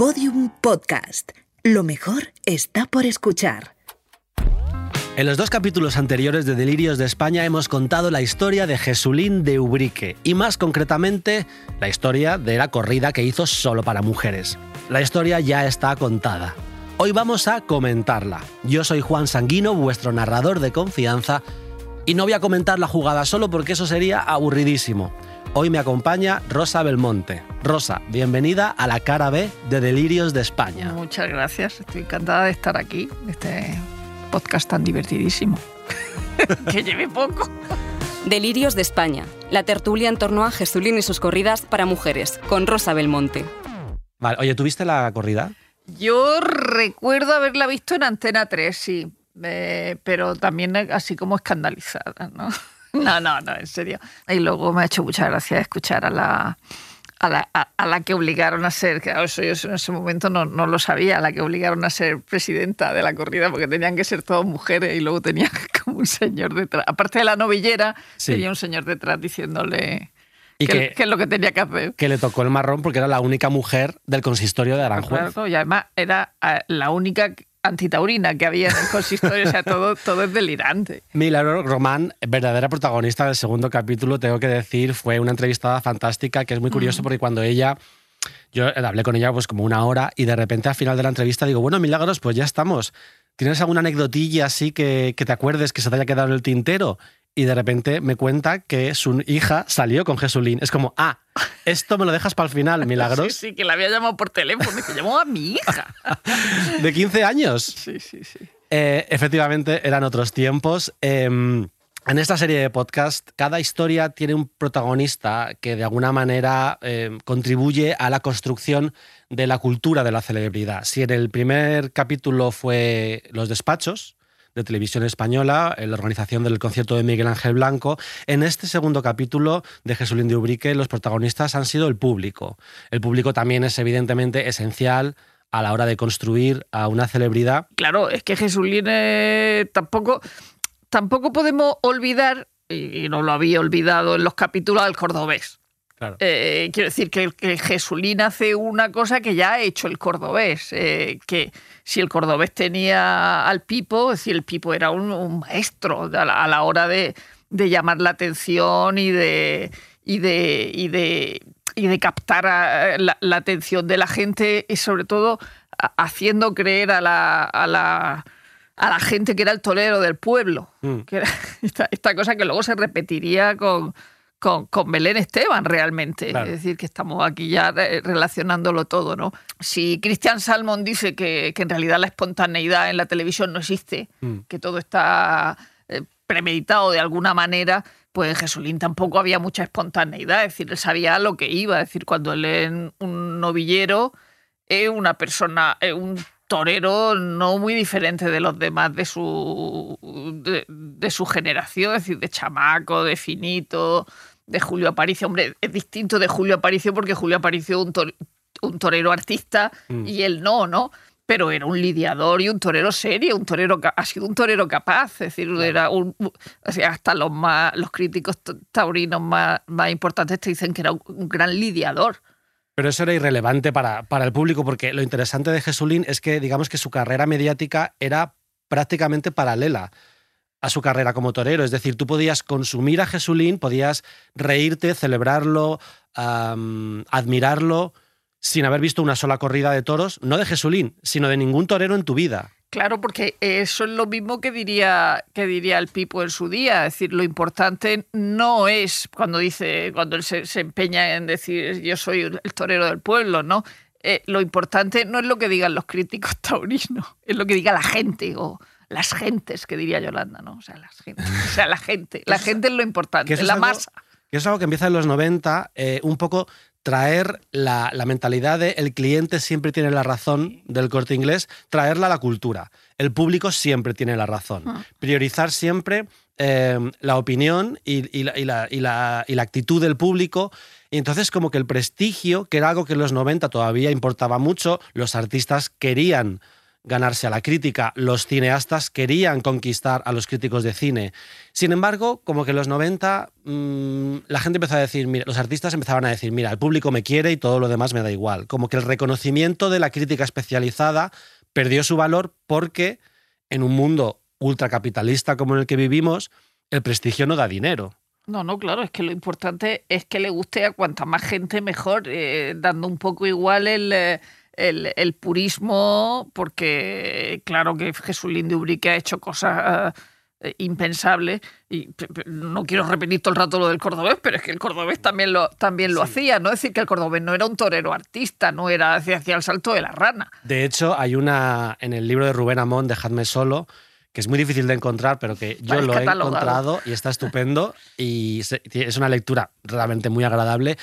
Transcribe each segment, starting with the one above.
Podium Podcast. Lo mejor está por escuchar. En los dos capítulos anteriores de Delirios de España hemos contado la historia de Jesulín de Ubrique y más concretamente la historia de la corrida que hizo solo para mujeres. La historia ya está contada. Hoy vamos a comentarla. Yo soy Juan Sanguino, vuestro narrador de confianza, y no voy a comentar la jugada solo porque eso sería aburridísimo. Hoy me acompaña Rosa Belmonte. Rosa, bienvenida a la cara B de Delirios de España. Muchas gracias, estoy encantada de estar aquí, este podcast tan divertidísimo. que lleve poco. Delirios de España, la tertulia en torno a Jesulín y sus corridas para mujeres, con Rosa Belmonte. Vale, oye, ¿tuviste la corrida? Yo recuerdo haberla visto en Antena 3, sí, eh, pero también así como escandalizada, ¿no? No, no, no, en serio. Y luego me ha hecho mucha gracia escuchar a la, a la, a, la que obligaron a ser, que eso yo en ese momento no, no, lo sabía, a la que obligaron a ser presidenta de la corrida, porque tenían que ser todas mujeres y luego tenía como un señor detrás. Aparte de la novillera, tenía un señor detrás diciéndole... ¿Y ¿Qué, es lo que tenía que hacer? Que le tocó el marrón porque era la única mujer del consistorio de Aranjuez. y además era eh, la única antitaurina que había en el consistorio, o sea, todo, todo es delirante. Milagro Román, verdadera protagonista del segundo capítulo, tengo que decir, fue una entrevistada fantástica, que es muy curioso porque cuando ella yo hablé con ella pues como una hora y de repente al final de la entrevista digo, bueno, Milagros, pues ya estamos. ¿Tienes alguna anecdotilla así que, que, te acuerdes que se te haya quedado en el tintero? y de repente me cuenta que su hija salió con Jesulín. Es como, ah, esto me lo dejas para el final, milagros. Sí, sí, que la había llamado por teléfono y que llamó a mi hija. ¿De 15 años? Sí, sí, sí. Eh, efectivamente, eran otros tiempos. Em, en esta serie de podcast, cada historia tiene un protagonista que de alguna manera em, contribuye a la construcción de la cultura de la celebridad. Si en el primer capítulo fue los despachos, de Televisión Española, en la organización del concierto de Miguel Ángel Blanco. En este segundo capítulo de Jesulín de Ubrique, los protagonistas han sido el público. El público también es evidentemente esencial a la hora de construir a una celebridad. Claro, es que Jesulín eh, tampoco, tampoco podemos olvidar, y no lo había olvidado en los capítulos, al cordobés. Eh, quiero decir que, que, Jesulín hace una cosa que ya ha hecho el cordobés, eh, que si el cordobés tenía al Pipo, es decir, el Pipo era un, maestro a la, hora de, llamar la atención y de, y de, y de, y de captar la, atención de la gente y sobre todo haciendo creer a la, a la, a la gente que era el torero del pueblo. Mm. Que esta cosa que luego se repetiría con con, con, Belén Esteban realmente. Es decir, que estamos aquí ya relacionándolo todo, ¿no? Si Cristian Salmon dice que, en realidad la espontaneidad en la televisión no existe, mm. que todo está eh, premeditado de alguna manera, pues Jesulín tampoco había mucha espontaneidad. Es decir, él sabía lo que iba. Es decir, cuando él es un novillero, es una persona, es un torero no muy diferente de los demás de su, de, de su generación, es decir, de chamaco, de finito, de Julio Aparicio. Hombre, es distinto de Julio Aparicio porque Julio Aparicio es un, torero artista mm. y él no, ¿no? Pero era un lidiador y un torero serio, un torero ha sido un torero capaz, es decir, era un, hasta los más los críticos taurinos más, más importantes te dicen que era un, gran lidiador. Pero eso era irrelevante para, para el público, porque lo interesante de Jesulín es que, digamos que su carrera mediática era prácticamente paralela a su carrera como torero. Es decir, tú podías consumir a Jesulín, podías reírte, celebrarlo, admirarlo, sin haber visto una sola corrida de toros, no de Jesulín, sino de ningún torero en tu vida. Claro, porque eso es lo mismo que diría, que diría el Pipo en su día. Es decir, lo importante no es cuando dice, cuando él se, empeña en decir yo soy el torero del pueblo, ¿no? Eh, lo importante no es lo que digan los críticos taurinos, es lo que diga la gente o, las gentes, que diría Yolanda, ¿no? O sea, las gentes, o sea la gente. La gente es lo importante, es la masa. Que es algo que empieza en los 90, eh, un poco traer la, mentalidad de el cliente siempre tiene la razón del corte inglés, traerla a la cultura. El público siempre tiene la razón. Ah. Priorizar siempre em, la opinión y, la, y, la, actitud del público. Y entonces como que el prestigio, que era algo que en los 90 todavía importaba mucho, los artistas querían ganarse a la crítica, los cineastas querían conquistar a los críticos de cine. Sin embargo, como que en los 90 mm, la gente empezó a decir, mira, los artistas empezaban a decir, mira, el público me quiere y todo lo demás me da igual. Como que el reconocimiento de la crítica especializada perdió su valor porque en un mundo ultracapitalista como en el que vivimos, el prestigio no da dinero. No, no, claro, es que lo importante es que le guste a cuanta más gente mejor, eh, dando un poco igual eh, el, el, purismo, porque claro que Jesulín de Ubrique ha hecho cosas eh, impensables, y no quiero repetir todo el rato lo del cordobés, pero es que el cordobés también lo, también lo hacía, ¿no? Es decir, que el cordobés no era un torero artista, no era hacia, hacia el salto de la rana. De hecho, hay una, en el libro de Rubén Amón, Dejadme solo, que es muy difícil de encontrar, pero que yo lo he encontrado y está estupendo y es una lectura realmente muy agradable.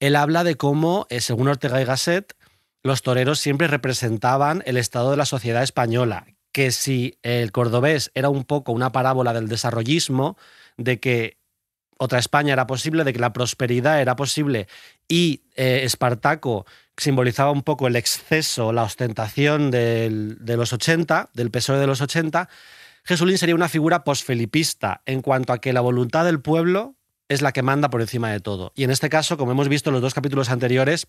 Él habla de cómo, eh, según Ortega y Gasset, los toreros siempre representaban el estado de la sociedad española, que si el cordobés era un poco una parábola del desarrollismo, de que otra España era posible, de que la prosperidad era posible y eh, Espartaco simbolizaba un poco el exceso, la ostentación de los 80, del PSOE de los 80, Jesulín sería una figura posfelipista en cuanto a que la voluntad del pueblo es la que manda por encima de todo. Y en este caso, como hemos visto en los dos capítulos anteriores,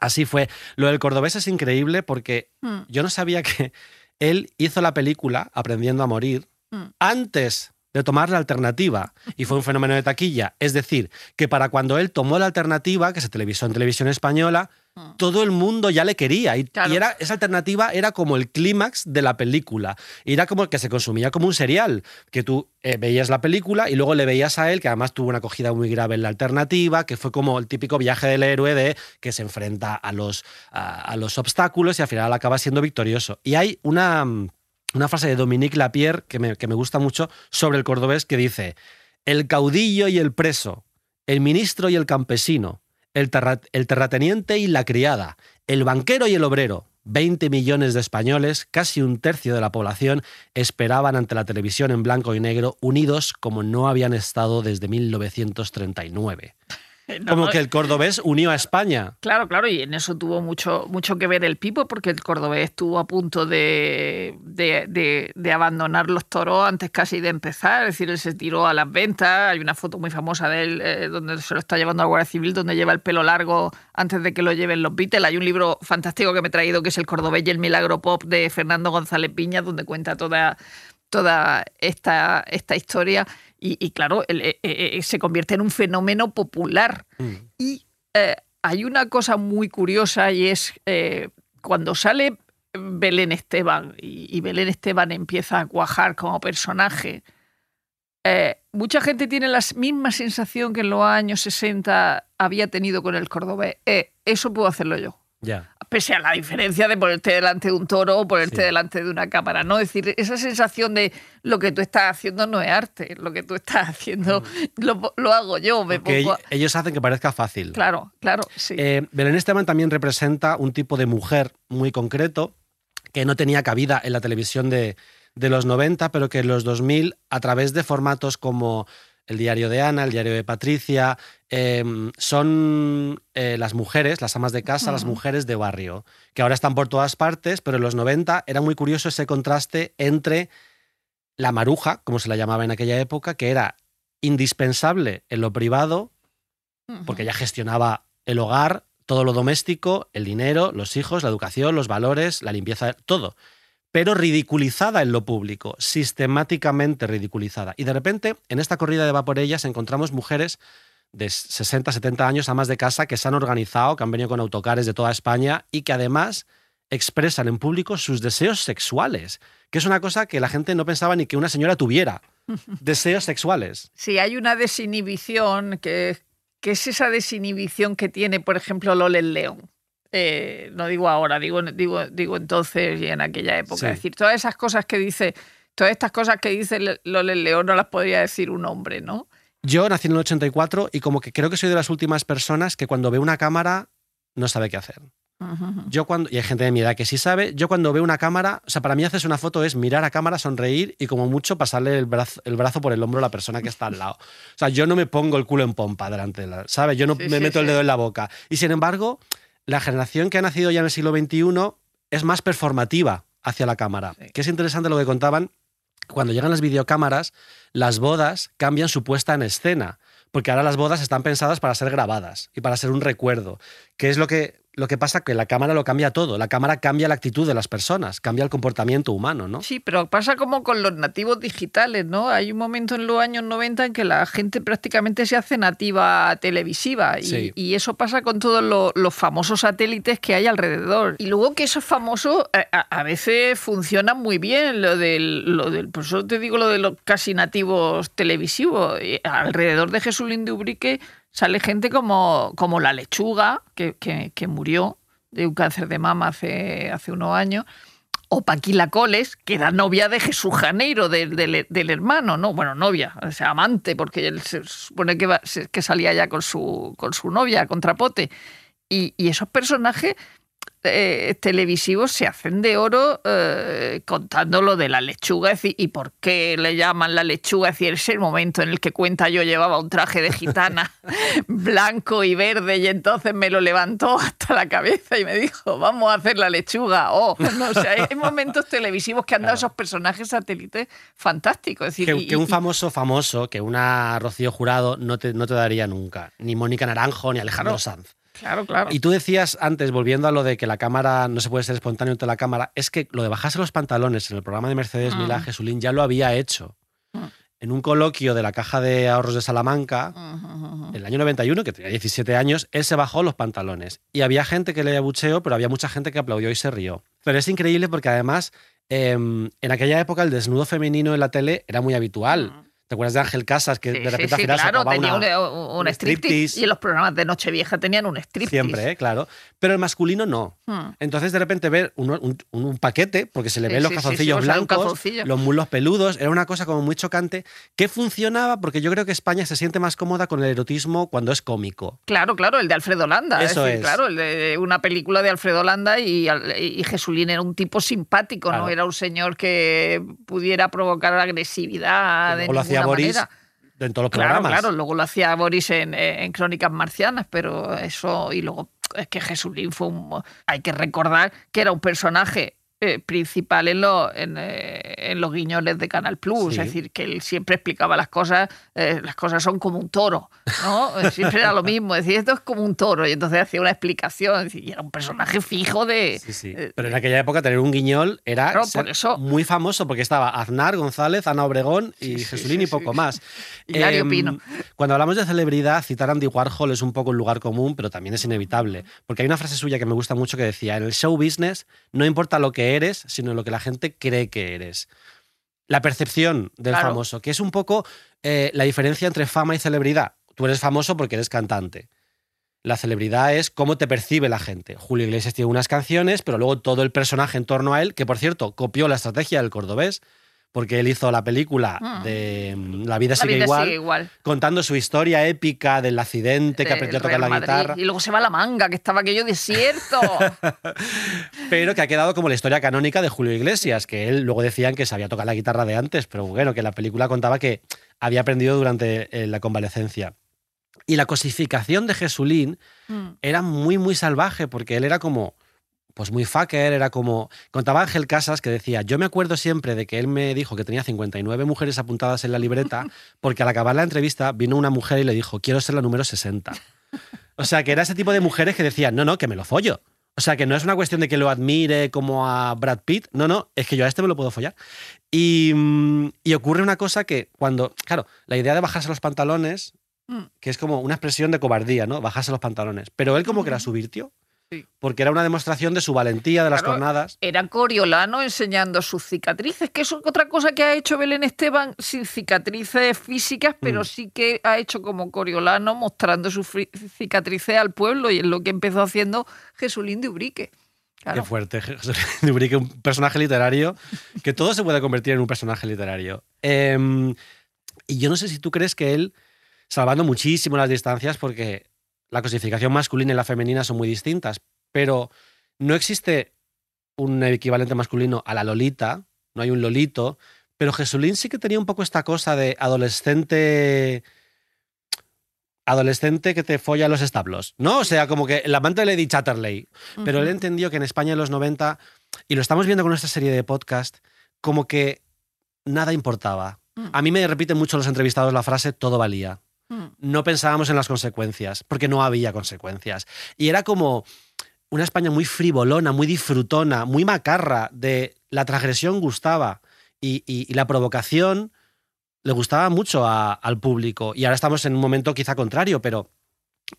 así fue. Lo del cordobés es increíble porque hmm. yo no sabía que él hizo la película Aprendiendo a Morir hmm. antes de tomar la alternativa y fue un fenómeno de taquilla. Es decir, que para cuando él tomó la alternativa, que se televisó en televisión española, mm. Todo el mundo ya le quería y, era, esa alternativa era como el clímax de la película. Y era como que se consumía como un serial, que tú eh, veías la película y luego le veías a él, que además tuvo una acogida muy grave en la alternativa, que fue como el típico viaje del héroe de que se enfrenta a los, a los obstáculos y al final acaba siendo victorioso. Y hay una una frase de Dominique Lapierre que me, que me gusta mucho sobre el cordobés que dice, el caudillo y el preso, el ministro y el campesino, el, terrateniente y la criada, el banquero y el obrero, 20 millones de españoles, casi un tercio de la población, esperaban ante la televisión en blanco y negro, unidos como no habían estado desde 1939. Como que el cordobés unió a España. Claro, claro, y en eso tuvo mucho, mucho que ver el Pipo, porque el cordobés estuvo a punto de, de, abandonar los toros antes casi de empezar, es decir, él se tiró a las ventas, hay una foto muy famosa de él eh, donde se lo está llevando a la Guardia Civil, donde lleva el pelo largo antes de que lo lleven los Beatles, hay un libro fantástico que me he traído que es El cordobés y el milagro pop de Fernando González Piña, donde cuenta toda, toda esta, esta historia y, claro, eh, eh, eh, se convierte en un fenómeno popular. Mm. Y hay una cosa muy curiosa y es cuando sale Belén Esteban y, Belén Esteban empieza a cuajar como personaje, mucha gente tiene la misma sensación que en los años 60 había tenido con el cordobés. eso puedo hacerlo yo. Ya pese a la diferencia de ponerte delante de un toro o ponerte delante de una cámara, ¿no? Es decir, esa sensación de lo que tú estás haciendo no es arte, lo que tú estás haciendo mm. lo, hago yo. Me Ellos hacen que parezca fácil. Claro, claro, sí. Eh, Belén Esteban también representa un tipo de mujer muy concreto que no tenía cabida en la televisión de, de los 90, pero que en los 2000, a través de formatos como el diario de Ana, el diario de Patricia, em, son eh, las mujeres, las amas de casa, las mujeres de barrio, que ahora están por todas partes, pero en los 90 era muy curioso ese contraste entre la maruja, como se la llamaba en aquella época, que era indispensable en lo privado, porque ella gestionaba el hogar, todo lo doméstico, el dinero, los hijos, la educación, los valores, la limpieza, todo pero ridiculizada en lo público, sistemáticamente ridiculizada. Y de repente, en esta corrida de vaporellas encontramos mujeres de 60, 70 años, amas de casa, que se han organizado, que han venido con autocares de toda España y que además expresan en público sus deseos sexuales, que es una cosa que la gente no pensaba ni que una señora tuviera. Deseos sexuales. Sí, hay una desinhibición que, que es esa desinhibición que tiene, por ejemplo, Lolel León. Eh, no digo ahora, digo, digo, digo entonces y en aquella época. Es decir, todas esas cosas que dice, todas estas cosas que dice Lole León no las podría decir un hombre, ¿no? Yo nací en el 84 y como que creo que soy de las últimas personas que cuando ve una cámara no sabe qué hacer. Yo cuando, y hay gente de mi edad que sí sabe, yo cuando veo una cámara, o sea, para mí haces una foto es mirar a cámara, sonreír y como mucho pasarle el brazo, el brazo por el hombro a la persona que está al lado. O sea, yo no me pongo el culo en pompa delante de la, ¿sabes? Yo no me meto el dedo en la boca. Y sin embargo, la generación que ha nacido ya en el siglo XXI es más performativa hacia la cámara. Que es interesante lo que contaban. Cuando llegan las videocámaras, las bodas cambian su puesta en escena porque ahora las bodas están pensadas para ser grabadas y para ser un recuerdo, que es lo que lo que pasa que la cámara lo cambia todo, la cámara cambia la actitud de las personas, cambia el comportamiento humano, ¿no? Sí, pero pasa como con los nativos digitales, ¿no? Hay un momento en los años 90 en que la gente prácticamente se hace nativa televisiva y, eso pasa con todos los, famosos satélites que hay alrededor. Y luego que esos famosos eh, a, veces funcionan muy bien, lo del, lo del, por eso te digo lo de los casi nativos televisivos. Alrededor de Jesús Ubrique sale gente como, como la lechuga, que, que, murió de un cáncer de mama hace, hace unos años, o Paquila Coles, que era novia de Jesús Janeiro, del, hermano, ¿no? Bueno, novia, o sea, amante, porque él se supone que, que salía ya con su, con su novia, Contrapote. Y, y esos personajes eh, televisivos se hacen de oro eh, contando lo de la lechuga y por qué le llaman la lechuga. Es decir, es el momento en el que cuenta yo llevaba un traje de gitana blanco y verde y entonces me lo levantó hasta la cabeza y me dijo, vamos a hacer la lechuga. Oh, no, hay momentos televisivos que han dado esos personajes satélites fantásticos. decir, que, un famoso famoso, que una Rocío Jurado no te, no te daría nunca, ni Mónica Naranjo, ni Alejandro Sanz. Claro, claro. Y tú decías antes, volviendo a lo de que la cámara no se puede ser espontáneo ante la cámara, es que lo de bajarse los pantalones en el programa de Mercedes Milá mm. Jesulín ya lo había hecho. Mm. En un coloquio de la Caja de Ahorros de Salamanca, en el año 91, que tenía 17 años, él se bajó los pantalones. Y había gente que le abucheó, pero había mucha gente que aplaudió y se rió. Pero es increíble porque además, em, en aquella época el desnudo femenino en la tele era muy habitual. ¿Te acuerdas de Ángel Casas que de repente sí, sí, claro, tenía un, striptease, y en los programas de Nochevieja tenían un striptease. Siempre, ¿eh? claro. Pero el masculino no. Hmm. Entonces de repente ver un, un, paquete, porque se le ven los calzoncillos blancos, los muslos peludos, era una cosa como muy chocante que funcionaba porque yo creo que España se siente más cómoda con el erotismo cuando es cómico. Claro, claro, el de Alfredo Landa. Eso es. Claro, el de una película de Alfredo Landa y, y Jesulín era un tipo simpático, no era un señor que pudiera provocar agresividad de ninguna Boris en todos los claro, programas. Claro, luego lo hacía Boris en, Crónicas Marcianas, pero eso, y luego es que Jesulín fue un. Hay que recordar que era un personaje eh, principal en, eh, en, los guiñoles de Canal Plus. Es decir, que él siempre explicaba las cosas, eh, las cosas son como un toro, ¿no? Siempre era lo mismo, decir, esto es como un toro, y entonces hacía una explicación, y era un personaje fijo de... Sí, sí. Pero en aquella época tener un guiñol era muy famoso, porque estaba Aznar, González, Ana Obregón y Jesulín y poco más. Y em, Pino. Cuando hablamos de celebridad, citar a Andy Warhol es un poco un lugar común, pero también es inevitable, porque hay una frase suya que me gusta mucho que decía, en el show business no importa lo que eres, sino lo que la gente cree que eres. La percepción del famoso, que es un poco eh, la diferencia entre fama y celebridad. Tú eres famoso porque eres cantante. La celebridad es cómo te percibe la gente. Julio Iglesias tiene unas canciones, pero luego todo el personaje en torno a él, que por cierto copió la estrategia del cordobés, porque él hizo la película mm. de mm, La vida, sigue, igual, contando su historia épica del accidente que aprendió a tocar la guitarra. Y luego se va a la manga, que estaba aquello desierto. pero que ha quedado como la historia canónica de Julio Iglesias, que él luego decían que sabía tocar la guitarra de antes, pero bueno, que la película contaba que había aprendido durante eh, la convalecencia. Y la cosificación de Jesulín mm. era muy, muy salvaje, porque él era como pues muy fucker, era como... Contaba Ángel Casas que decía, yo me acuerdo siempre de que él me dijo que tenía 59 mujeres apuntadas en la libreta, porque al acabar la entrevista vino una mujer y le dijo, quiero ser la número 60. O sea, que era ese tipo de mujeres que decían, no, no, que me lo follo. O sea, que no es una cuestión de que lo admire como a Brad Pitt, no, no, es que yo a este me lo puedo follar. Y, mm, y ocurre una cosa que cuando, claro, la idea de bajarse los pantalones, mm. que es como una expresión de cobardía, ¿no? Bajarse los pantalones. Pero él como que la subvirtió porque era una demostración de su valentía, de las jornadas. Era Coriolano enseñando sus cicatrices, que es otra cosa que ha hecho Belén Esteban sin cicatrices físicas, pero mm. sí que ha hecho como Coriolano mostrando sus cicatrices al pueblo y es lo que empezó haciendo Jesulín de Ubrique. Qué fuerte, Jesulín de Ubrique, un personaje literario, que todo se puede convertir en un personaje literario. Em, y yo no sé si tú crees que él, salvando muchísimo las distancias, porque la cosificación masculina y la femenina son muy distintas, pero no existe un equivalente masculino a la Lolita, no hay un Lolito, pero Jesulín sí que tenía un poco esta cosa de adolescente adolescente que te folla los establos, ¿no? O sea, como que el amante de Lady Chatterley. Pero él entendió que en España en los 90, y lo estamos viendo con nuestra serie de podcast, como que nada importaba. Mm. A mí me repiten mucho los entrevistados la frase todo valía. Mm. No pensábamos en las consecuencias, porque no había consecuencias. Y era como una España muy frivolona, muy disfrutona, muy macarra, de la transgresión gustaba y, la provocación le gustaba mucho al público. Y ahora estamos en un momento quizá contrario, pero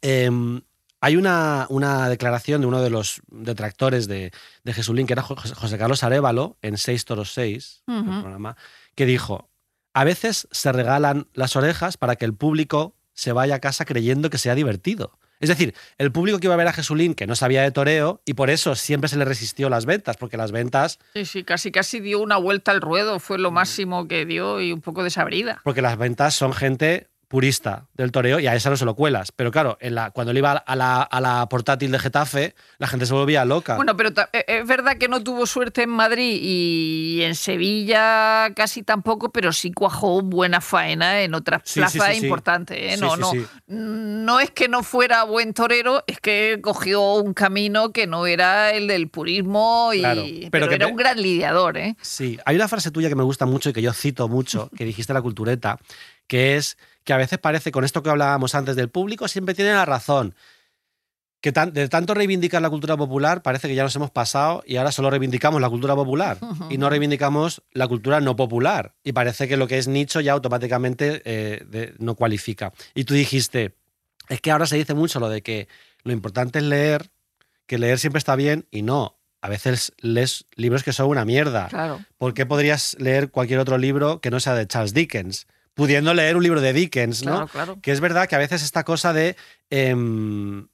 em, hay una, una, declaración de uno de los detractores de, de Jesulín, que era José Carlos Arevalo, en 6 Toros 6, programa, que dijo, a veces se regalan las orejas para que el público se vaya a casa creyendo que sea divertido. Es decir, el público que iba a ver a Jesulín, que no sabía de toreo, y por eso siempre se le resistió las ventas, porque las ventas. Sí, sí, casi casi dio una vuelta al ruedo, fue lo máximo que dio y un poco desabrida. Porque las ventas son gente purista del toreo y a esa no se lo cuelas. Pero claro, en la, cuando él iba a la, a la, portátil de Getafe, la gente se volvía loca. Bueno, pero eh, es verdad que no tuvo suerte en Madrid y en Sevilla casi tampoco, pero sí cuajó buena faena en otras plazas importantes. ¿eh? No, no, no es que no fuera buen torero, es que cogió un camino que no era el del purismo, y, pero, era un gran lidiador. ¿eh? Sí, hay una frase tuya que me gusta mucho y que yo cito mucho, que dijiste en la cultureta, que es que a veces parece, con esto que hablábamos antes del público, siempre tiene la razón. Que de tanto reivindicar la cultura popular, parece que ya nos hemos pasado y ahora solo reivindicamos la cultura popular y no reivindicamos la cultura no popular. Y parece que lo que es nicho ya automáticamente eh, no cualifica. Y tú dijiste, es que ahora se dice mucho lo de que lo importante es leer, que leer siempre está bien y no. A veces lees libros que son una mierda. Claro. ¿Por qué podrías leer cualquier otro libro que no sea de Charles Dickens? Pudiendo leer un libro de Dickens, ¿no? Que es verdad que a veces esta cosa de em,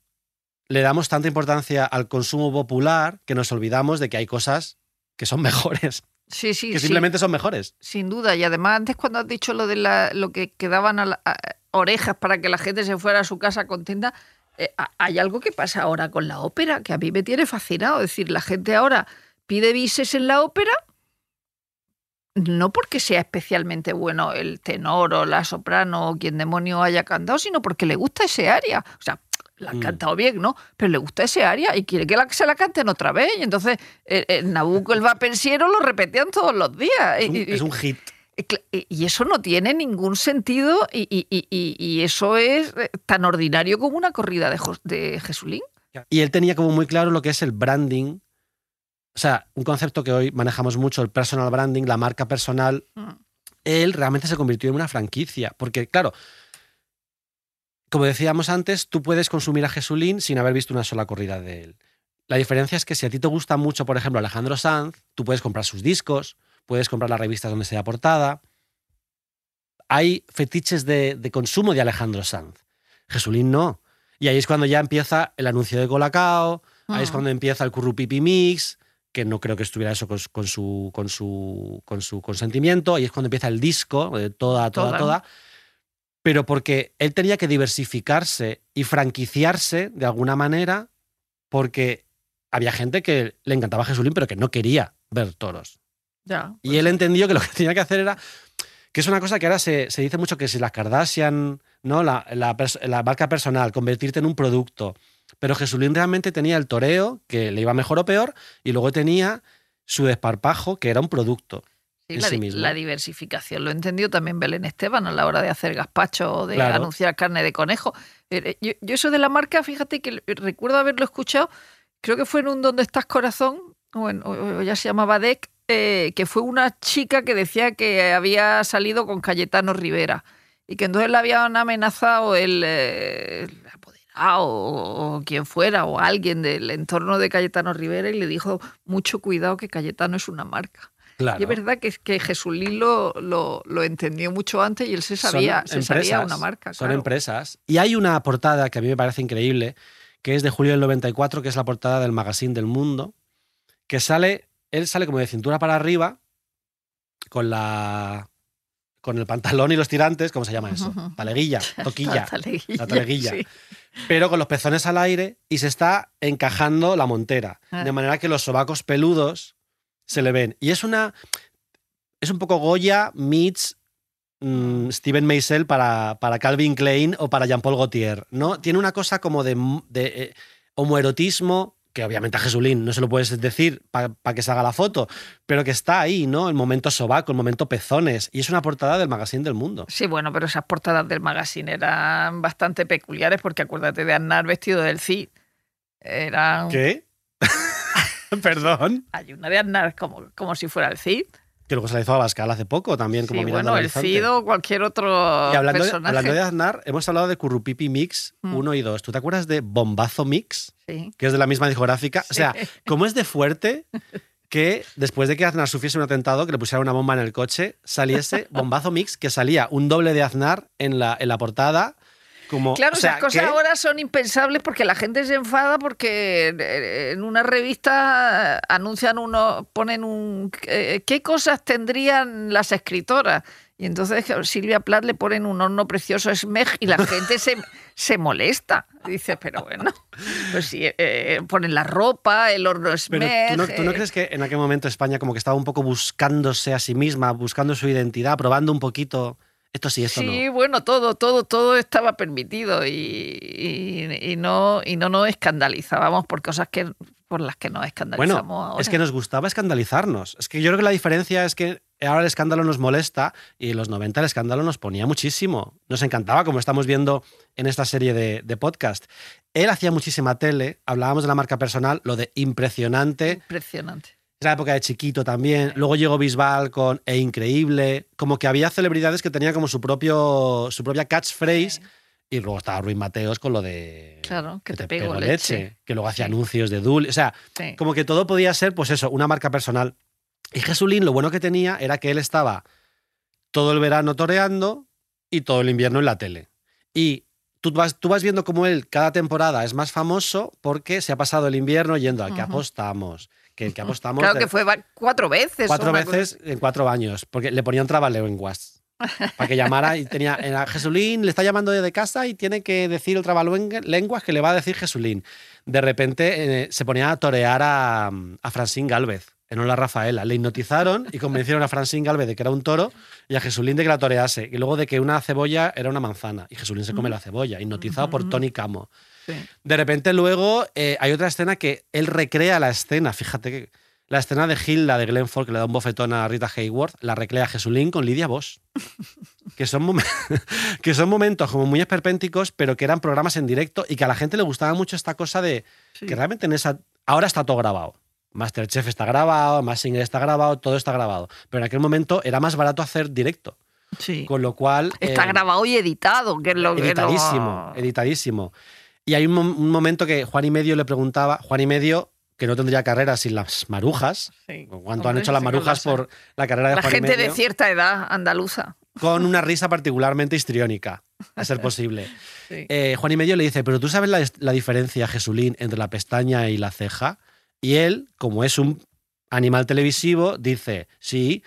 le damos tanta importancia al consumo popular que nos olvidamos de que hay cosas que son mejores. Sí, sí, que simplemente son mejores. Sin duda. Y además, antes cuando has dicho lo de la, lo que quedaban a, orejas para que la gente se fuera a su casa contenta, eh, hay algo que pasa ahora con la ópera que a mí me tiene fascinado. Es decir, la gente ahora pide bises en la ópera no porque sea especialmente bueno el tenor o la soprano o quien demonio haya cantado, sino porque le gusta ese área. O sea, la han mm. cantado bien, ¿no? Pero le gusta ese área y quiere que la, se la canten otra vez. Y entonces el, el Nabucco, el vapensiero, lo repetían todos los días. Es un, hit. Y eso no tiene ningún sentido y, eso es eh, tan ordinario como una corrida de, de Jesulín. Y él tenía como muy claro lo que es el branding o sea, un concepto que hoy manejamos mucho, el personal branding, la marca personal, mm. él realmente se convirtió en una franquicia. Porque, claro, como decíamos antes, tú puedes consumir a Jesulín sin haber visto una sola corrida de él. La diferencia es que si a ti te gusta mucho, por ejemplo, Alejandro Sanz, tú puedes comprar sus discos, puedes comprar las revistas donde sea portada. Hay fetiches de, de consumo de Alejandro Sanz. Jesulín no. Y ahí es cuando ya empieza el anuncio de Colacao, ahí es mm. cuando empieza el Currupipi Mix, que no creo que estuviera eso con, su, con, su, con su consentimiento, y es cuando empieza el disco, de toda, toda, toda, pero porque él tenía que diversificarse y franquiciarse de alguna manera, porque había gente que le encantaba Jesulín, pero que no quería ver toros. Ya, y pues él entendió que lo que tenía que hacer era que es una cosa que ahora se, dice mucho que si las Kardashian, ¿no? La, la, la, marca personal, convertirte en un producto, pero Jesulín realmente tenía el toreo, que le iba mejor o peor, y luego tenía su desparpajo, que era un producto. Sí, la, mismo. la, diversificación. Lo entendió también Belén Esteban a la hora de hacer gazpacho o de anunciar carne de conejo. Eh, eh, yo, eso de la marca, fíjate que recuerdo haberlo escuchado, creo que fue en un Donde estás corazón, o, ya se llamaba DEC, eh, que fue una chica que decía que había salido con Cayetano Rivera y que entonces le habían amenazado el, o, quien fuera, o alguien del entorno de Cayetano Rivera y le dijo, mucho cuidado que Cayetano es una marca. Y es verdad que, que Jesulín lo, lo, entendió mucho antes y él se sabía, se sabía una marca. Son empresas. Y hay una portada que a mí me parece increíble, que es de julio del 94, que es la portada del Magazine del Mundo, que sale, él sale como de cintura para arriba, con la con el pantalón y los tirantes, ¿cómo se llama eso? Taleguilla, toquilla. la taleguilla. Pero con los pezones al aire y se está encajando la montera. Ah. De manera que los sobacos peludos se le ven. Y es una. Es un poco Goya meets mm, Steven Meisel para, para, Calvin Klein o para Jean-Paul Gaultier, ¿no? Tiene una cosa como de, de eh, homoerotismo que obviamente a Jesulín no se lo puedes decir para que se haga la foto, pero que está ahí, ¿no? El momento sobaco, el momento pezones. Y es una portada del Magazine del Mundo. Sí, bueno, pero esas portadas del Magazine eran bastante peculiares porque acuérdate de Aznar vestido del Cid. Eran... ¿Qué? Perdón. Hay una de Aznar como, como si fuera el Cid que luego se la hizo a Bascal hace poco también, como sí, mirando bueno, el Cido, cualquier otro y hablando personaje. De, hablando de Aznar, hemos hablado de Currupipi Mix 1 mm. y 2. ¿Tú te acuerdas de Bombazo Mix? Sí. Que es de la misma discográfica. O sea, ¿cómo es de fuerte que después de que Aznar sufriese un atentado, que le pusiera una bomba en el coche, saliese Bombazo Mix, que salía un doble de Aznar en la, en la portada claro, esas cosas ahora son impensables porque la gente se enfada porque eh, en una revista anuncian uno, ponen un eh, ¿qué cosas tendrían las escritoras? Y entonces Silvia Plath le ponen un horno precioso Smeg y la gente se, se molesta. Dice, pero bueno, pues sí, eh, ponen la ropa, el horno Smeg. ¿tú no, ¿tú no, crees que en aquel momento España como que estaba un poco buscándose a sí misma, buscando su identidad, probando un poquito esto sí, esto sí, bueno, todo, todo, todo estaba permitido y, no, y no nos escandalizábamos por cosas que, por las que nos escandalizamos bueno, Es que nos gustaba escandalizarnos. Es que yo creo que la diferencia es que ahora el escándalo nos molesta y en los 90 el escándalo nos ponía muchísimo. Nos encantaba, como estamos viendo en esta serie de, de podcast. Él hacía muchísima tele, hablábamos de la marca personal, lo de impresionante. Impresionante. Es la época de Chiquito también. Luego llegó Bisbal con E Increíble. Como que había celebridades que tenían como su, propio, su propia catchphrase. Y luego estaba Ruiz Mateos con lo de. Claro, que, te, pego, leche. Que luego hacía anuncios de Dul. O sea, como que todo podía ser, pues eso, una marca personal. Y Jesulín, lo bueno que tenía era que él estaba todo el verano toreando y todo el invierno en la tele. Y tú vas, tú vas viendo cómo él cada temporada es más famoso porque se ha pasado el invierno yendo a que apostamos, que, que apostamos. Claro que fue cuatro veces. Cuatro veces en cuatro años, porque le ponían trabalenguas. para que llamara y tenía a Jesulín, le está llamando desde casa y tiene que decir el trabalenguas que le va a decir Jesulín. De repente eh, se ponía a torear a, a Francín Galvez en Hola Rafaela. Le hipnotizaron y convencieron a Francín Galvez de que era un toro y a Jesulín de que la torease. Y luego de que una cebolla era una manzana. Y Jesulín se come la cebolla, hipnotizado por Tony Camo. De repente luego eh, hay otra escena que él recrea la escena. Fíjate que la escena de Hilda de Glenn Ford, que le da un bofetón a Rita Hayworth, la recrea Jesulín con Lidia Bosch. que, son que son momentos como muy esperpénticos, pero que eran programas en directo y que a la gente le gustaba mucho esta cosa de que realmente en esa... Ahora está todo grabado Masterchef está grabado, Massinger está grabado, todo está grabado. Pero en aquel momento era más barato hacer directo. Sí. Con lo cual. Está eh, grabado y editado, que es lo editadísimo, editadísimo. Y hay un, momento que Juan y Medio le preguntaba, Juan y Medio, que no tendría carrera sin las marujas. ¿Cuánto han hecho las marujas por la carrera de la Juan y Medio? La gente de cierta edad andaluza. Con una risa particularmente histriónica, a ser posible. Eh, Juan y Medio le dice, pero tú sabes la, la diferencia, Jesulín, entre la pestaña y la ceja. Y él, como es un animal televisivo, dice, sí,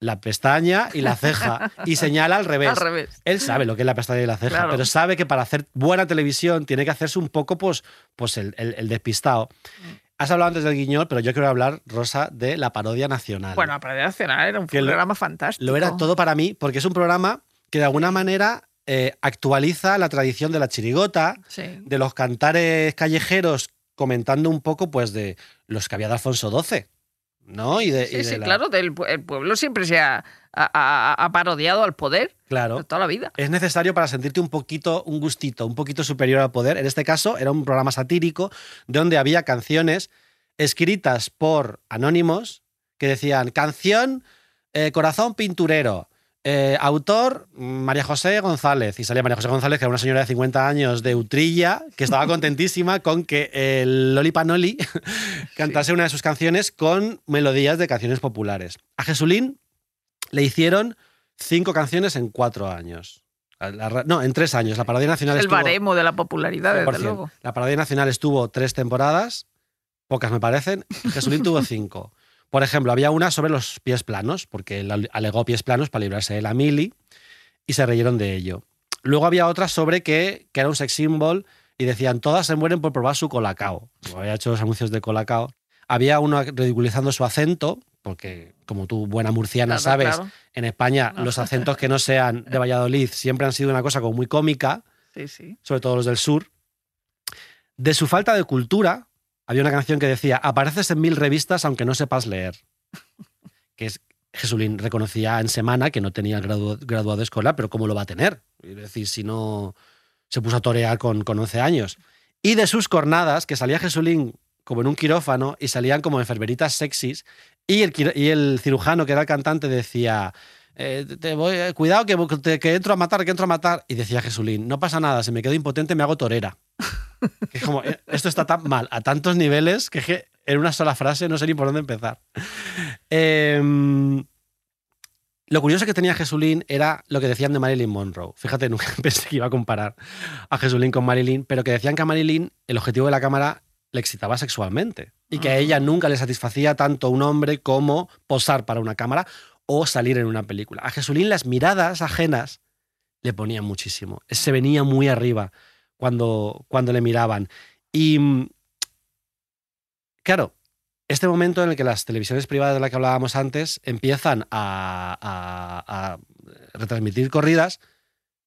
la pestaña y la ceja y señala al revés. al revés. Él sabe lo que es la pestaña y la ceja, pero sabe que para hacer buena televisión tiene que hacerse un poco pues, pues el, despistado. Mm. Has hablado antes del guiñol, pero yo quiero hablar, Rosa, de la parodia nacional. Bueno, la parodia nacional era un programa fantástico. Lo era todo para mí, porque es un programa que de alguna manera eh, actualiza la tradición de la chirigota, de los cantares callejeros comentando un poco pues de los que había de Alfonso XII. ¿No? Y de, sí, sí, claro, el pueblo siempre se ha, parodiado al poder. Claro. Toda la vida. Es necesario para sentirte un poquito, un gustito, un poquito superior al poder. En este caso, era un programa satírico donde había canciones escritas por anónimos que decían: canción, eh, corazón pinturero. Eh, autor, María José González. Y salía María José González, que era una señora de 50 años de Utrilla, que estaba contentísima con que el Loli Panoli cantase una de sus canciones con melodías de canciones populares. A Jesulín le hicieron cinco canciones en cuatro años. no, en tres años. La Parodia Nacional El baremo de la popularidad, desde luego. La Parodia Nacional estuvo tres temporadas, pocas me parecen. Jesulín tuvo cinco. Por ejemplo, había una sobre los pies planos, porque él alegó pies planos para librarse de la mili y se reyeron de ello. Luego había otra sobre que, que era un sex symbol y decían todas se mueren por probar su colacao. había hecho los anuncios de colacao. Había uno ridiculizando su acento, porque como tú, buena murciana, sabes, en España los acentos que no sean de Valladolid siempre han sido una cosa como muy cómica, sobre todo los del sur. De su falta de cultura, había una canción que decía, apareces en mil revistas aunque no sepas leer. que es, Jesulín reconocía en semana que no tenía graduado, graduado escolar, pero ¿cómo lo va a tener? Es decir, si no se puso a torear con, con 11 años. Y de sus cornadas, que salía Jesulín como en un quirófano y salían como enfermeritas sexys, y el, y el cirujano, que era el cantante, decía, eh, te voy, eh, cuidado que, que, entro a matar, que entro a matar. Y decía Jesulín, no pasa nada, si me quedo impotente me hago torera. Que como, eh, esto está tan mal, a tantos niveles, que, en una sola frase no sé ni por dónde empezar. Em, lo curioso que tenía Jesulín era lo que decían de Marilyn Monroe. Fíjate, nunca pensé que iba a comparar a Jesulín con Marilyn, pero que decían que a Marilyn el objetivo de la cámara le excitaba sexualmente y que a ella nunca le satisfacía tanto un hombre como posar para una cámara o salir en una película. A Jesulín las miradas ajenas le ponían muchísimo. Se venía muy arriba cuando, cuando le miraban. Y mm, claro, este momento en el que las televisiones privadas de las que hablábamos antes empiezan a, retransmitir corridas,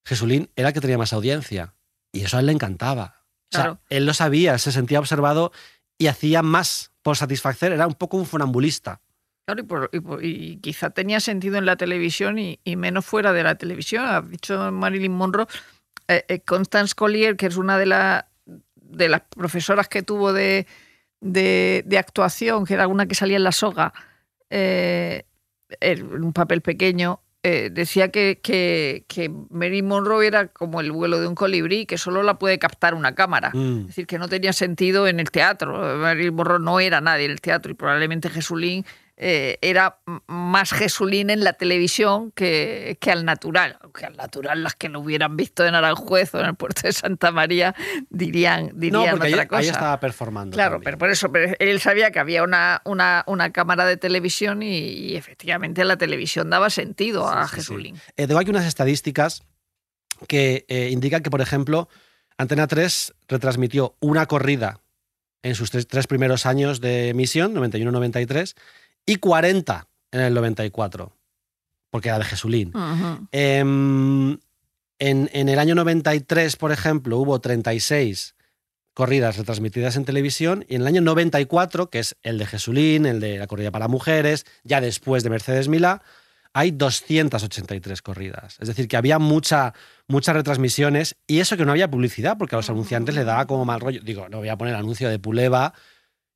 Jesulín era el que tenía más audiencia. Y eso a él le encantaba. O sea, él lo sabía, se sentía observado y hacía más por satisfacer, era un poco un funambulista. Claro, y, quizá tenía sentido en la televisión y, menos fuera de la televisión. Ha dicho Marilyn Monroe, eh, eh, Constance Collier, que es una de, de las profesoras que tuvo de, de, actuación, que era una que salía en la soga, eh, en un papel pequeño, eh, decía que, que, Mary Monroe era como el vuelo de un colibrí, que solo la puede captar una cámara. Mm. Es decir, que no tenía sentido en el teatro. Mary Monroe no era nadie en el teatro y probablemente Jesulín eh, era más Jesulín en la televisión que, que, al natural. Aunque al natural las que lo hubieran visto en Aranjuez o en el puerto de Santa María dirían, dirían no, porque otra cosa. Ahí estaba performando. Claro, pero por eso pero él sabía que había una, una, una cámara de televisión y, efectivamente la televisión daba sentido a Jesulín. Eh, tengo aquí unas estadísticas que eh, indican que, por ejemplo, Antena 3 retransmitió una corrida en sus tres, tres primeros años de emisión, 91-93, y 40 en el 94, porque era de Jesulín. Em, en, en, el año 93, por ejemplo, hubo 36 corridas retransmitidas en televisión y en el año 94, que es el de Jesulín, el de la corrida para mujeres, ya después de Mercedes Milá, hay 283 corridas. Es decir, que había mucha, muchas retransmisiones y eso que no había publicidad, porque a los anunciantes le daba como mal rollo. Digo, no voy a poner anuncio de Puleva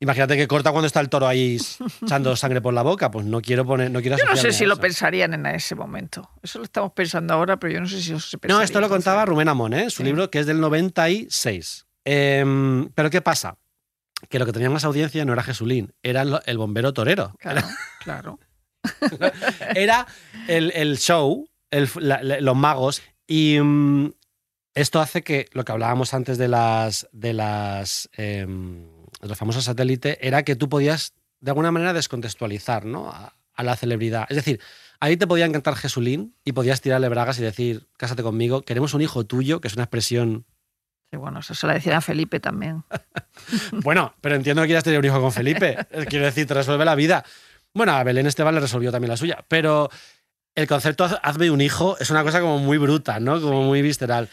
Imagínate que corta cuando está el toro ahí echando sangre por la boca. Pues no quiero poner. No quiero yo no sé si lo pensarían en ese momento. Eso lo estamos pensando ahora, pero yo no sé si eso se No, esto lo contaba Rubén Amón, ¿eh? su libro que es del 96. Em, pero ¿qué pasa? Que lo que tenía más audiencia no era Jesulín, era el bombero torero. Claro, claro. era el, show, los magos. Y mm, esto hace que lo que hablábamos antes de las. De las em, los famosos satélites, era que tú podías de alguna manera descontextualizar ¿no? a, la celebridad. Es decir, ahí te podían cantar Jesulín y podías tirarle bragas y decir, cásate conmigo, queremos un hijo tuyo, que es una expresión... Sí, bueno, eso se lo decía a Felipe también. bueno, pero entiendo que quieras tener un hijo con Felipe. Quiero decir, te resuelve la vida. Bueno, a Belén Esteban le resolvió también la suya, pero el concepto hazme un hijo es una cosa como muy bruta, ¿no? Como muy visceral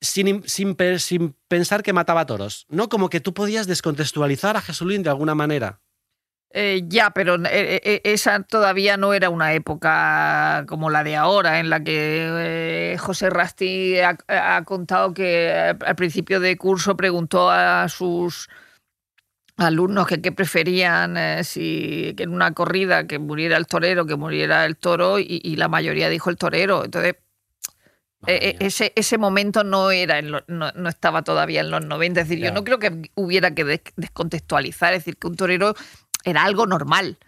sin, sin, sin, pensar que mataba toros, ¿no? Como que tú podías descontextualizar a Jesulín de alguna manera. Eh, ya, pero eh, eh, esa todavía no era una época como la de ahora, en la que José Rasti ha, contado que al principio de curso preguntó a sus alumnos que qué preferían, si que en una corrida que muriera el torero, que muriera el toro, y, y la mayoría dijo el torero. Entonces, eh, eh, ese, ese momento no era no, estaba todavía en los 90. Es decir, yo no creo que hubiera que descontextualizar, es decir, que un torero era algo normal.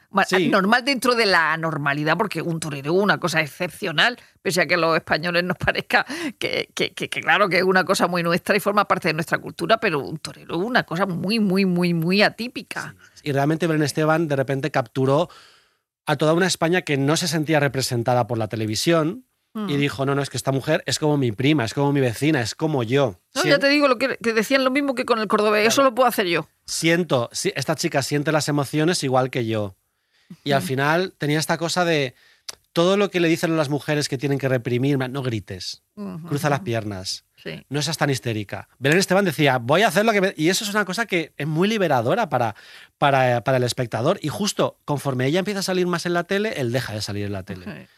Normal dentro de la normalidad, porque un torero es una cosa excepcional, pese a que a los españoles nos parezca que, claro que es una cosa muy nuestra y forma parte de nuestra cultura, pero un torero es una cosa muy, muy, muy, muy atípica. Y realmente Belén Esteban de repente capturó a toda una España que no se sentía representada por la televisión, y mm. dijo, no, no, es que esta mujer es como mi prima, es como mi vecina, es como yo. No, ya te digo lo que, decían lo mismo que con el cordobés, eso lo puedo hacer yo. Siento, esta chica siente las emociones igual que yo. Y al final tenía esta cosa de todo lo que le dicen a las mujeres que tienen que reprimir, no grites, cruza las piernas. No seas tan histérica. Belén Esteban decía, voy a hacer lo que... Y eso es una cosa que es muy liberadora para, para, para, el espectador. Y justo conforme ella empieza a salir más en la tele, él deja de salir en la tele.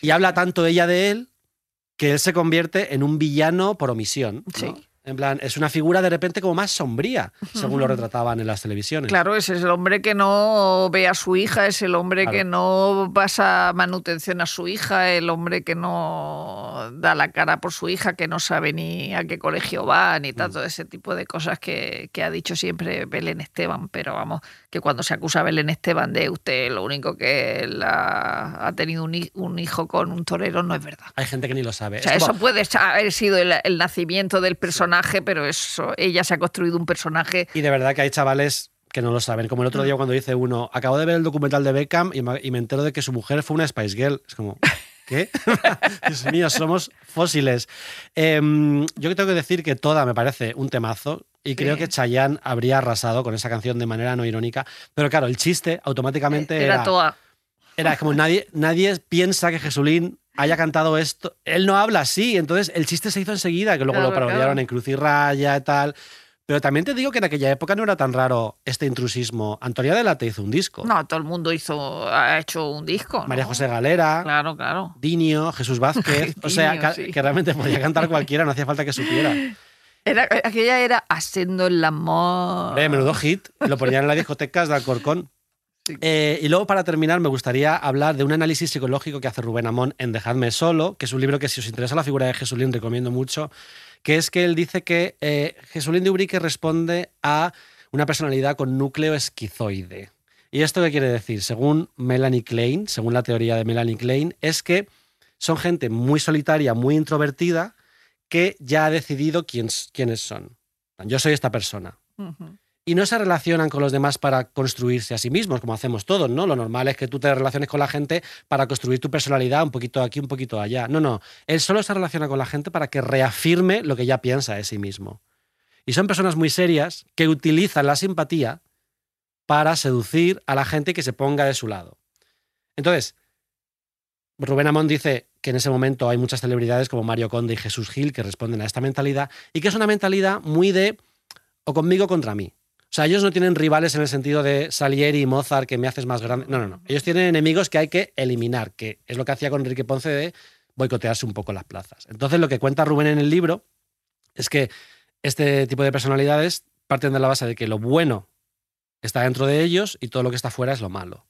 Y habla tanto ella de él que él se convierte en un villano por omisión. Sí. En plan, es una figura de repente como más sombría, según lo retrataban en las televisiones. Claro, ese es el hombre que no ve a su hija, es el hombre que no pasa manutención a su hija, el hombre que no da la cara por su hija, que no sabe ni a qué colegio va, ni tanto mm. ese tipo de cosas que, ha dicho siempre Belén Esteban. Pero vamos, que cuando se acusa a Belén Esteban de usted lo único que ha tenido un, hijo con un torero no es verdad. Hay gente que ni lo sabe. O sea, eso puede haber sido el nacimiento del personaje pero eso, ella se ha construido un personaje. Y de verdad que hay chavales que no lo saben. Como el otro día cuando dice uno, acabo de ver el documental de Beckham y me, entero de que su mujer fue una Spice Girl. Es como, ¿qué? Dios mío, somos fósiles. Em, yo tengo que decir que toda me parece un temazo. Y creo que Chayanne habría arrasado con esa canción de manera no irónica. Pero claro, el chiste automáticamente era. Era toda. Era como nadie, nadie piensa que Jesulín haya cantado esto. Él no habla así, entonces el chiste se hizo enseguida, que luego lo parodiaron en Cruz y Raya y tal. Pero también te digo que en aquella época no era tan raro este intrusismo. Antonia Delate hizo un disco. No, todo el mundo hizo, ha hecho un disco. María José Galera. Claro, claro. Dinio, Jesús Vázquez. o sea, que, realmente podía cantar cualquiera, no hacía falta que supiera. Era, aquella era Haciendo el amor. menudo hit. Lo ponían en las discotecas de Alcorcón. Eh, y luego, para terminar, me gustaría hablar de un análisis psicológico que hace Rubén Amón en Dejadme Solo, que es un libro que, si os interesa la figura de Jesulín, recomiendo mucho, que es que él dice que eh, Jesulín de Ubrique responde a una personalidad con núcleo esquizoide. ¿Y esto qué quiere decir? Según Melanie Klein, según la teoría de Melanie Klein, es que son gente muy solitaria, muy introvertida, que ya ha decidido quiénes son. Yo soy esta persona y no se relacionan con los demás para construirse a sí mismos, como hacemos todos, ¿no? Lo normal es que tú te relaciones con la gente para construir tu personalidad un poquito aquí, un poquito allá. No, no. Él solo se relaciona con la gente para que reafirme lo que ya piensa de sí mismo. Y son personas muy serias que utilizan la simpatía para seducir a la gente que se ponga de su lado. Entonces, Rubén Amón dice que en ese momento hay muchas celebridades como Mario Conde y Jesús Gil que responden a esta mentalidad y que es una mentalidad muy de o conmigo contra mí. O sea, ellos no tienen rivales en el sentido de Salieri y Mozart, que me haces más grande. No, no, no. Ellos tienen enemigos que hay que eliminar, que es lo que hacía con Enrique Ponce de boicotearse un poco las plazas. Entonces, lo que cuenta Rubén en el libro es que este tipo de personalidades parten de la base de que lo bueno está dentro de ellos y todo lo que está fuera es lo malo.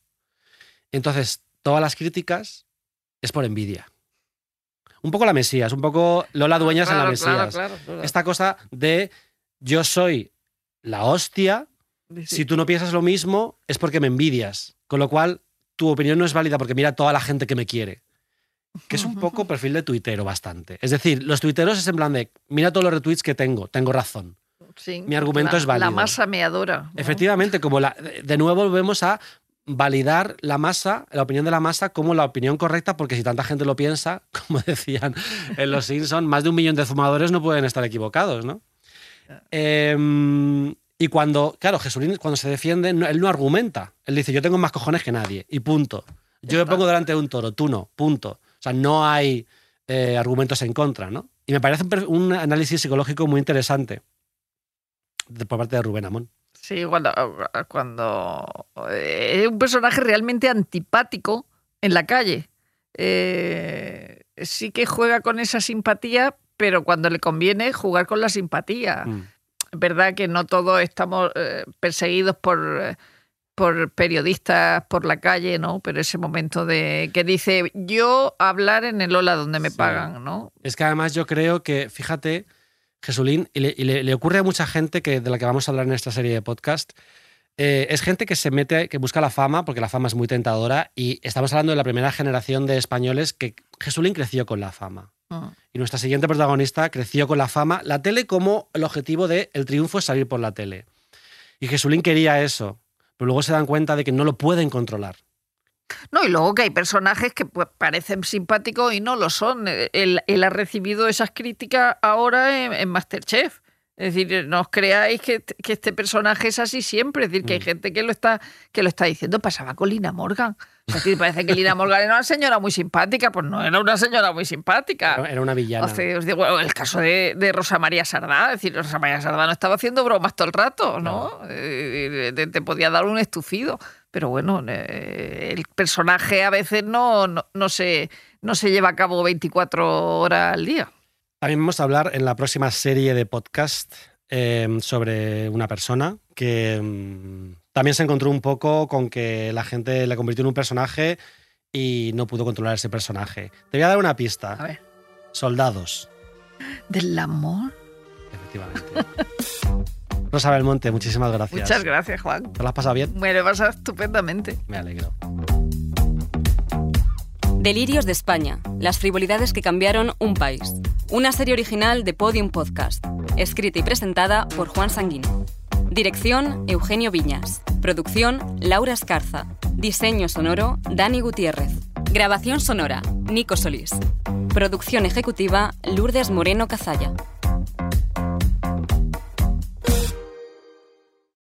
Entonces, todas las críticas es por envidia. Un poco la Mesías, un poco Lola Dueñas en la Mesías. Esta cosa de yo soy la hostia, si tú no piensas lo mismo es porque me envidias. Con lo cual, tu opinión no es válida porque mira toda la gente que me quiere. Que es un poco perfil de tuitero bastante. Es decir, los tuiteros es en plan de, mira todos los retweets que tengo, tengo razón. Mi argumento es válido. La masa me adora. Efectivamente, como la, de nuevo volvemos a validar la masa, la opinión de la masa como la opinión correcta, porque si tanta gente lo piensa, como decían en Los Simpsons, más de un millón de fumadores no pueden estar equivocados, ¿no? Em, y cuando, claro, Jesulín cuando se defiende, él no argumenta. Él dice, yo tengo más cojones que nadie, y punto. Yo me pongo delante de un toro, tú no, punto. O sea, no hay eh, argumentos en contra, ¿no? Y me parece un análisis psicológico muy interesante por parte de Rubén Amón. Sí, cuando, cuando eh, es un personaje realmente antipático en la calle. Eh, sí que juega con esa simpatía, pero cuando le conviene jugar con la simpatía. Mm. Es verdad que no todos estamos eh, perseguidos por, por periodistas por la calle, ¿no? Pero ese momento de que dice yo hablar en el Ola donde me pagan, ¿no? Es que además yo creo que, fíjate, Jesulín, y, le, ocurre a mucha gente que, de la que vamos a hablar en esta serie de podcast, eh, es gente que se mete, que busca la fama, porque la fama es muy tentadora, y estamos hablando de la primera generación de españoles que Jesulín creció con la fama. Y nuestra siguiente protagonista creció con la fama, la tele como el objetivo de el triunfo es salir por la tele. Y Jesulín quería eso, pero luego se dan cuenta de que no lo pueden controlar. No, y luego que hay personajes que pues, parecen simpáticos y no lo son. Él, ha recibido esas críticas ahora en, Masterchef. Es decir, no os creáis que, este personaje es así siempre. Es decir, que hay mm. gente que lo está, que lo está diciendo. Pasaba con Lina Morgan. Es decir, parece que Lina Morgan era una señora muy simpática. Pues no era una señora muy simpática. Era una villana. os digo, el caso de, Rosa María Sardá. Es decir, Rosa María Sardá no estaba haciendo bromas todo el rato, ¿no? Eh, te, podía dar un estufido. Pero bueno, eh, el personaje a veces no, no, se, no se lleva a cabo 24 horas al día. También vamos a hablar en la próxima serie de podcast em, sobre una persona que em, también se encontró un poco con que la gente le convirtió en un personaje y no pudo controlar ese personaje. Te voy a dar una pista. A ver. Soldados. ¿Del amor? Efectivamente. Rosa Belmonte, muchísimas gracias. Muchas gracias, Juan. ¿Te lo has pasado bien? Me lo he pasado estupendamente. Me alegro. Delirios de España, las frivolidades que cambiaron un país. Una serie original de Podium Podcast, escrita y presentada por Juan Sanguino. Dirección, Eugenio Viñas. Producción, Laura Escarza. Diseño sonoro, Dani Gutiérrez. Grabación sonora, Nico Solís. Producción ejecutiva, Lourdes Moreno Cazalla.